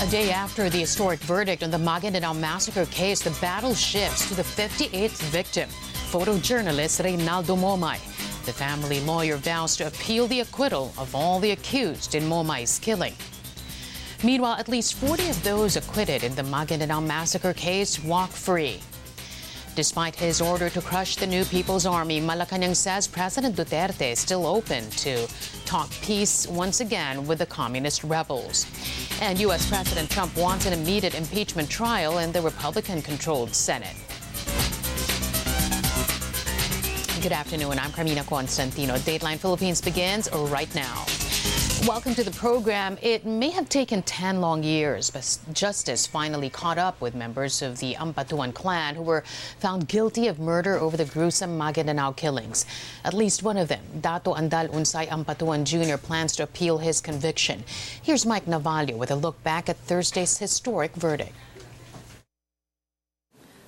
A day after the historic verdict on the Maguindanao massacre case, the battle shifts to the 58th victim, photojournalist Reynaldo Momay. The family lawyer vows to appeal the acquittal of all the accused in Momay's killing. Meanwhile, at least 40 of those acquitted in the Maguindanao massacre case walk free. Despite his order to crush the new People's Army, Malacanang says President Duterte is still open to talk peace once again with the communist rebels. And U.S. President Trump wants an immediate impeachment trial in the Republican controlled Senate. Good afternoon. I'm Karmina Constantino. Dateline Philippines begins right now. Welcome to the program. It may have taken 10 long years, but justice finally caught up with members of the Ampatuan clan who were found guilty of murder over the gruesome Maguindanao killings. At least one of them, Datu Andal Unsay Ampatuan Jr., plans to appeal his conviction. Here's Mike Navallo with a look back at Thursday's historic verdict.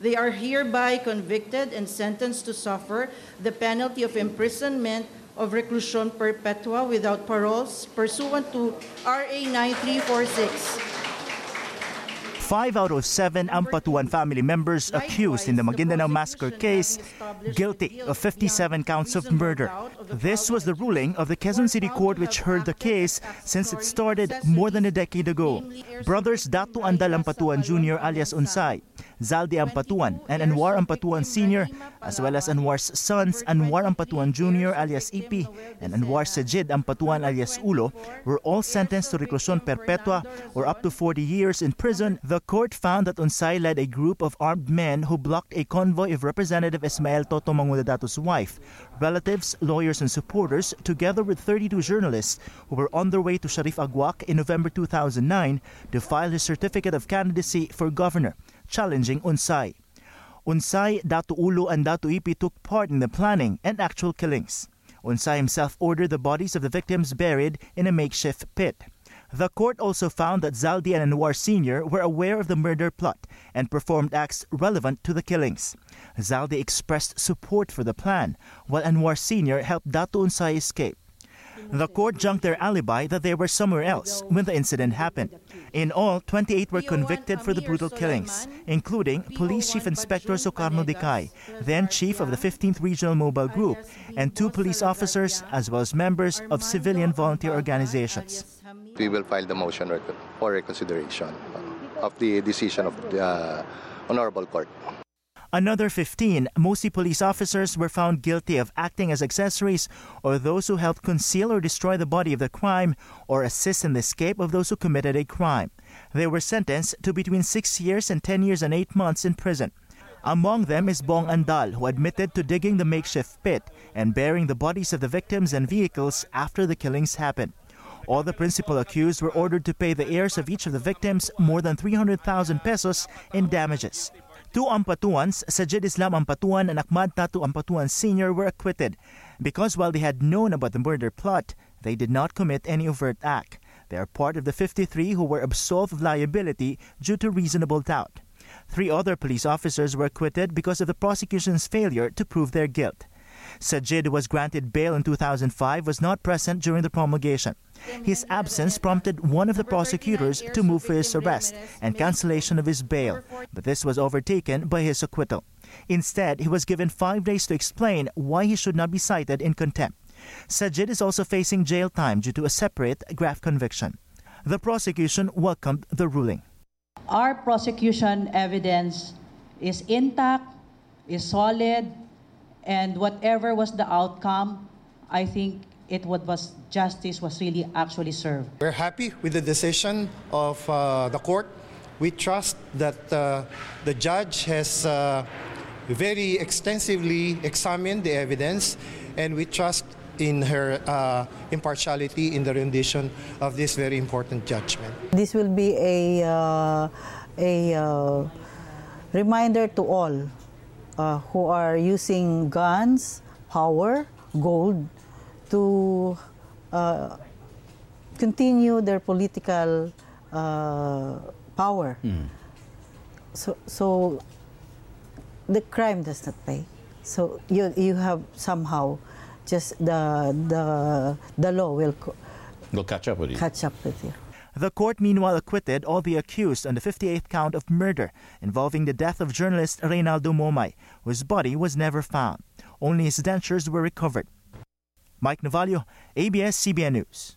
They are hereby convicted and sentenced to suffer the penalty of imprisonment of reclusion perpetua without paroles pursuant to RA 9346. Five out of seven Ampatuan family members accused in the Maguindanao massacre case guilty of 57 counts of murder. This was the ruling of the Quezon City Court which heard the case since it started more than a decade ago. Brothers Dato Andal Ampatuan Jr. alias Unsay, Zaldy Ampatuan, and Anwar Ampatuan Sr., as well as Anwar's sons Anwar Ampatuan Jr. alias Ipi and Anwar Sajid Ampatuan alias Ulo, were all sentenced to reclusion perpetua or up to 40 years in prison. The court found that Unsay led a group of armed men who blocked a convoy of Representative Esmael Toto Mangudadatu's wife, relatives, lawyers, and supporters, together with 32 journalists who were on their way to Shariff Aguak in November 2009 to file his certificate of candidacy for governor, challenging Unsay. Unsay, Datu Ulo, and Datu Ipi took part in the planning and actual killings. Unsay himself ordered the bodies of the victims buried in a makeshift pit. The court also found that Zaldy and Anwar Sr. were aware of the murder plot and performed acts relevant to the killings. Zaldy expressed support for the plan, while Anwar Sr. helped Datu Unsay escape. The court junked their alibi that they were somewhere else when the incident happened. In all, 28 were convicted for the brutal killings, including Police Chief Inspector Sukarno Dicay, then chief of the 15th Regional Mobile Group, and two police officers, as well as members of civilian volunteer organizations. We will file the motion for reconsideration of the decision of the uh, Honorable Court. Another 15, mostly police officers, were found guilty of acting as accessories or those who helped conceal or destroy the body of the crime or assist in the escape of those who committed a crime. They were sentenced to between 6 years and 10 years and 8 months in prison. Among them is Bong Andal, who admitted to digging the makeshift pit and burying the bodies of the victims and vehicles after the killings happened. All the principal accused were ordered to pay the heirs of each of the victims more than 300,000 pesos in damages. Two Ampatuans, Sajid Islam Ampatuan and Ahmad Tatu Ampatuan Sr. were acquitted because while they had known about the murder plot, they did not commit any overt act. They are part of the 53 who were absolved of liability due to reasonable doubt. Three other police officers were acquitted because of the prosecution's failure to prove their guilt. Sajid was granted bail in 2005 was not present during the promulgation. His absence prompted one of the prosecutors to move for his arrest and cancellation of his bail, but this was overtaken by his acquittal. Instead, he was given five days to explain why he should not be cited in contempt. Sajid is also facing jail time due to a separate graft conviction. The prosecution welcomed the ruling. Our prosecution evidence is intact, is solid, and whatever was the outcome, I think it was justice was really actually served. We're happy with the decision of uh, the court. We trust that uh, the judge has uh, very extensively examined the evidence, and we trust in her uh, impartiality in the rendition of this very important judgment. This will be a, uh, a uh, reminder to all who are using guns, power, gold to uh, continue their political uh, power. Mm. So, so the crime does not pay. So you you have somehow just the the the law will will catch up with you. Catch up with you. The court meanwhile acquitted all the accused on the 58th count of murder involving the death of journalist Reynaldo Momay, whose body was never found. Only his dentures were recovered. Mike Navallo, ABS-CBN News.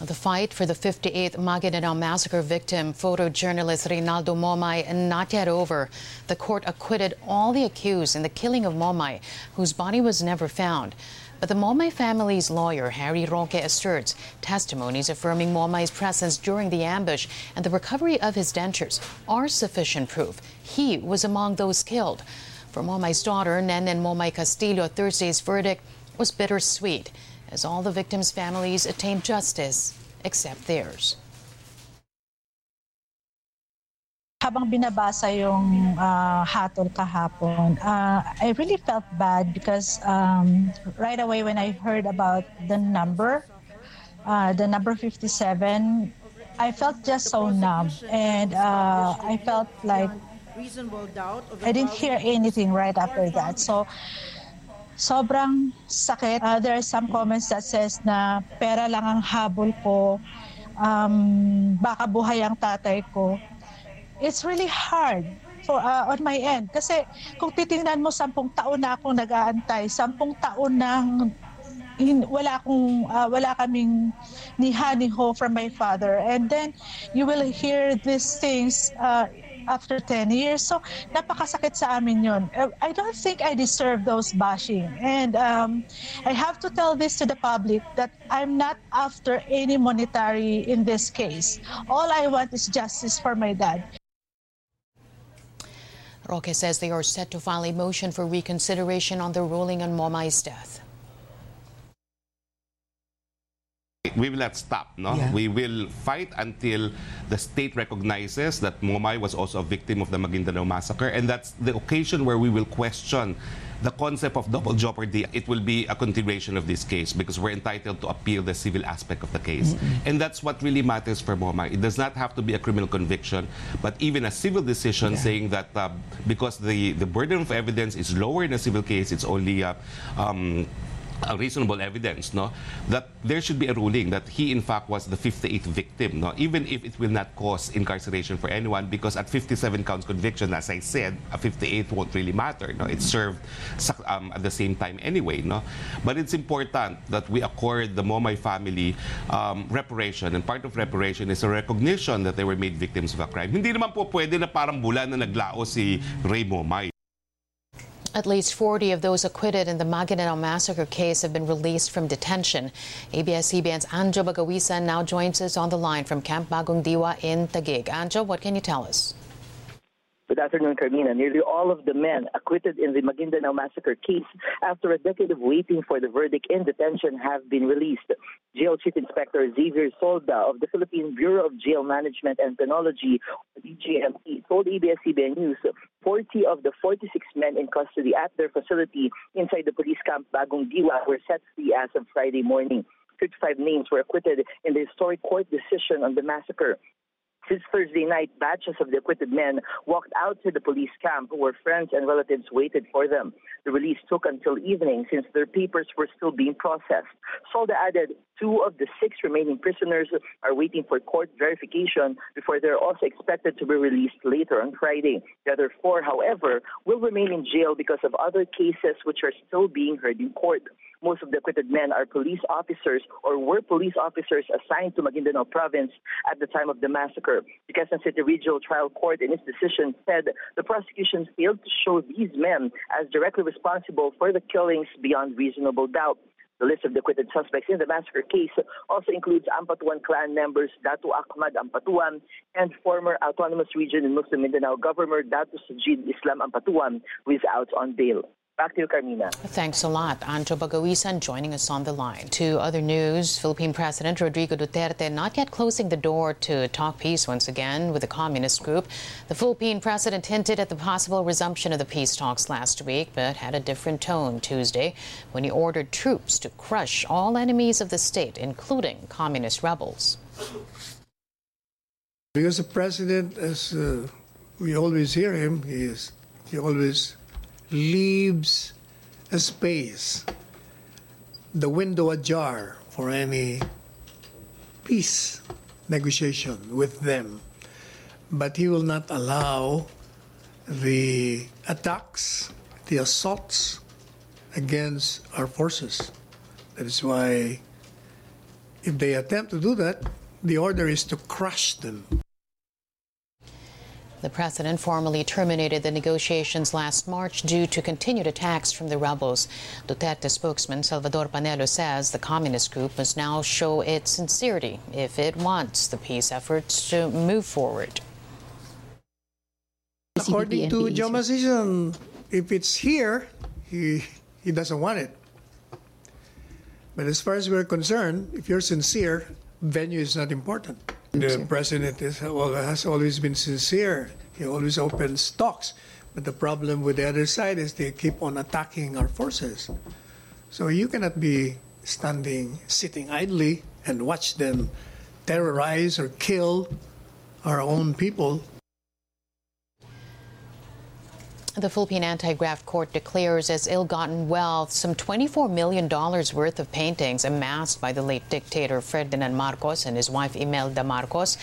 The fight for the 58th Maguindanao massacre victim, photojournalist Reynaldo Momay, not yet over. The court acquitted all the accused in the killing of Momay, whose body was never found. But the Momay family's lawyer, Harry Roque, asserts testimonies affirming Momay's presence during the ambush and the recovery of his dentures are sufficient proof he was among those killed. For Momay's daughter, Nenen Momay Castillo, Thursday's verdict was bittersweet as all the victims' families attained justice except theirs. Habang binabasa yung uh, hatol kahapon, uh, I really felt bad because um, right away when I heard about the number, uh, the number 57, I felt just so numb and uh, I felt like I didn't hear anything right after that. So sobrang sakit. Uh, there are some comments that says na pera lang ang habol ko, um, baka buhay ang tatay ko it's really hard for uh, on my end kasi kung titingnan mo sampung taon na akong nag-aantay sampung taon nang in, wala akong uh, wala kaming ni ho from my father and then you will hear these things uh, after 10 years. So, napakasakit sa amin yon. I don't think I deserve those bashing. And um, I have to tell this to the public that I'm not after any monetary in this case. All I want is justice for my dad. Roque says they are set to file a motion for reconsideration on the ruling on Momay's death. we will not stop. No, yeah. we will fight until the state recognizes that Momay was also a victim of the Maguindanao massacre, and that's the occasion where we will question the concept of double jeopardy. It will be a continuation of this case because we're entitled to appeal the civil aspect of the case, mm -hmm. and that's what really matters for Momay. It does not have to be a criminal conviction, but even a civil decision yeah. saying that uh, because the the burden of evidence is lower in a civil case, it's only uh, um, a reasonable evidence no that there should be a ruling that he in fact was the 58th victim no even if it will not cause incarceration for anyone because at 57 counts conviction as i said a 58th won't really matter no it's served um, at the same time anyway no. But it's important that we accord the Momay family um, reparation and part of reparation is a recognition that they were made victims of a crime. Hindi naman po pwede na parang bulan na naglao si Ray Momay At least 40 of those acquitted in the Maguindanao massacre case have been released from detention. ABS-CBN's Anjo Bagaoisan now joins us on the line from Camp Bagong Diwa in Taguig. Anjo, what can you tell us? Good afternoon, Karmina. Nearly all of the men acquitted in the Maguindanao massacre case after a decade of waiting for the verdict in detention have been released. Jail Chief Inspector Xavier Solda of the Philippine Bureau of Jail Management and Penology, BJMP, told ABS-CBN News 40 of the 46 men in custody at their facility inside the police camp Bagong Diwa were set free as of Friday morning. 55 names were acquitted in the historic court decision on the massacre. Since Thursday night, batches of the acquitted men walked out to the police camp where friends and relatives waited for them. The release took until evening since their papers were still being processed. Solda added two of the six remaining prisoners are waiting for court verification before they're also expected to be released later on Friday. The other four, however, will remain in jail because of other cases which are still being heard in court. Most of the acquitted men are police officers or were police officers assigned to Maguindanao province at the time of the massacre. The Quezon City Regional Trial Court in its decision said the prosecution failed to show these men as directly responsible for the killings beyond reasonable doubt. The list of the acquitted suspects in the massacre case also includes Ampatuan clan members Datu Ahmad Ampatuan and former Autonomous Region in Muslim Mindanao Governor Datu Sajid Islam Ampatuan, who is out on bail. Back to you, Karmina. Thanks a lot. Anjo Bagaoisan joining us on the line. To other news, Philippine President Rodrigo Duterte not yet closing the door to talk peace once again with the communist group. The Philippine president hinted at the possible resumption of the peace talks last week, but had a different tone Tuesday when he ordered troops to crush all enemies of the state, including communist rebels. Because the president, as uh, we always hear him, he, is, he always leaves a space, the window ajar for any peace negotiation with them. But he will not allow the attacks, the assaults against our forces. That is why, if they attempt to do that, the order is to crush them. The president formally terminated the negotiations last March due to continued attacks from the rebels. Duterte spokesman Salvador Panelo says the communist group must now show its sincerity if it wants the peace efforts to move forward. According to decision, if it's here, he, he doesn't want it. But as far as we're concerned, if you're sincere, venue is not important. The president is, well, has always been sincere. He always opens talks. But the problem with the other side is they keep on attacking our forces. So you cannot be standing, sitting idly and watch them terrorize or kill our own people. The Philippine Anti-Graft Court declares as ill-gotten wealth some $24 million worth of paintings amassed by the late dictator Ferdinand Marcos and his wife Imelda Marcos.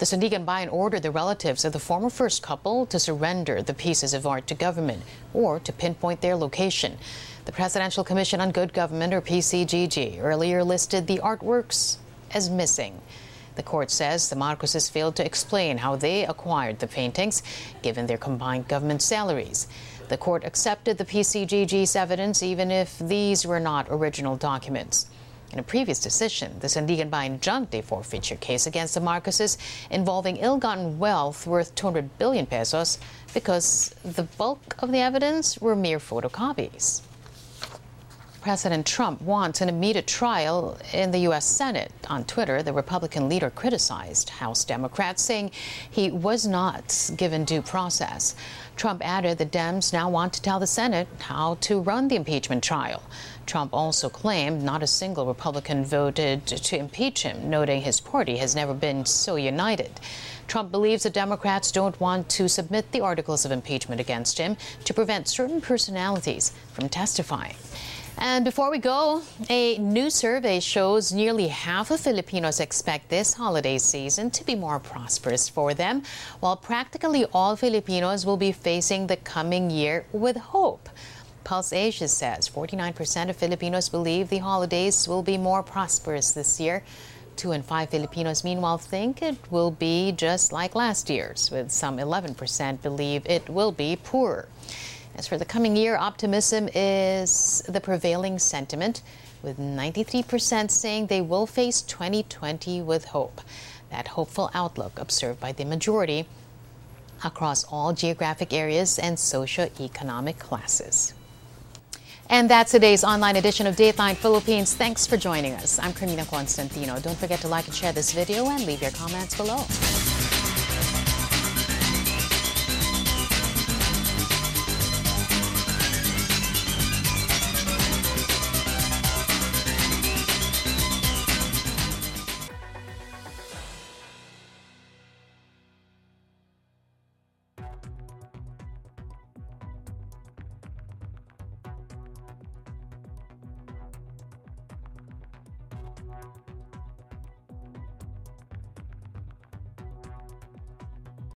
The Sandiganbayan ordered the relatives of the former first couple to surrender the pieces of art to government or to pinpoint their location. The Presidential Commission on Good Government, or PCGG, earlier listed the artworks as missing. The court says the Marcoses failed to explain how they acquired the paintings, given their combined government salaries. The court accepted the PCGG's evidence, even if these were not original documents. In a previous decision, the Sandiganbayan a forfeiture case against the Marcoses involving ill-gotten wealth worth 200 billion pesos because the bulk of the evidence were mere photocopies. President Trump wants an immediate trial in the U.S. Senate. On Twitter, the Republican leader criticized House Democrats, saying he was not given due process. Trump added the Dems now want to tell the Senate how to run the impeachment trial. Trump also claimed not a single Republican voted to impeach him, noting his party has never been so united. Trump believes the Democrats don't want to submit the articles of impeachment against him to prevent certain personalities from testifying. And before we go, a new survey shows nearly half of Filipinos expect this holiday season to be more prosperous for them, while practically all Filipinos will be facing the coming year with hope. Pulse Asia says 49% of Filipinos believe the holidays will be more prosperous this year. Two in five Filipinos, meanwhile, think it will be just like last year's, with some 11% believe it will be poorer. As for the coming year, optimism is the prevailing sentiment, with 93% saying they will face 2020 with hope. That hopeful outlook observed by the majority across all geographic areas and socioeconomic classes. And that's today's online edition of Dateline Philippines. Thanks for joining us. I'm Karmina Constantino. Don't forget to like and share this video and leave your comments below.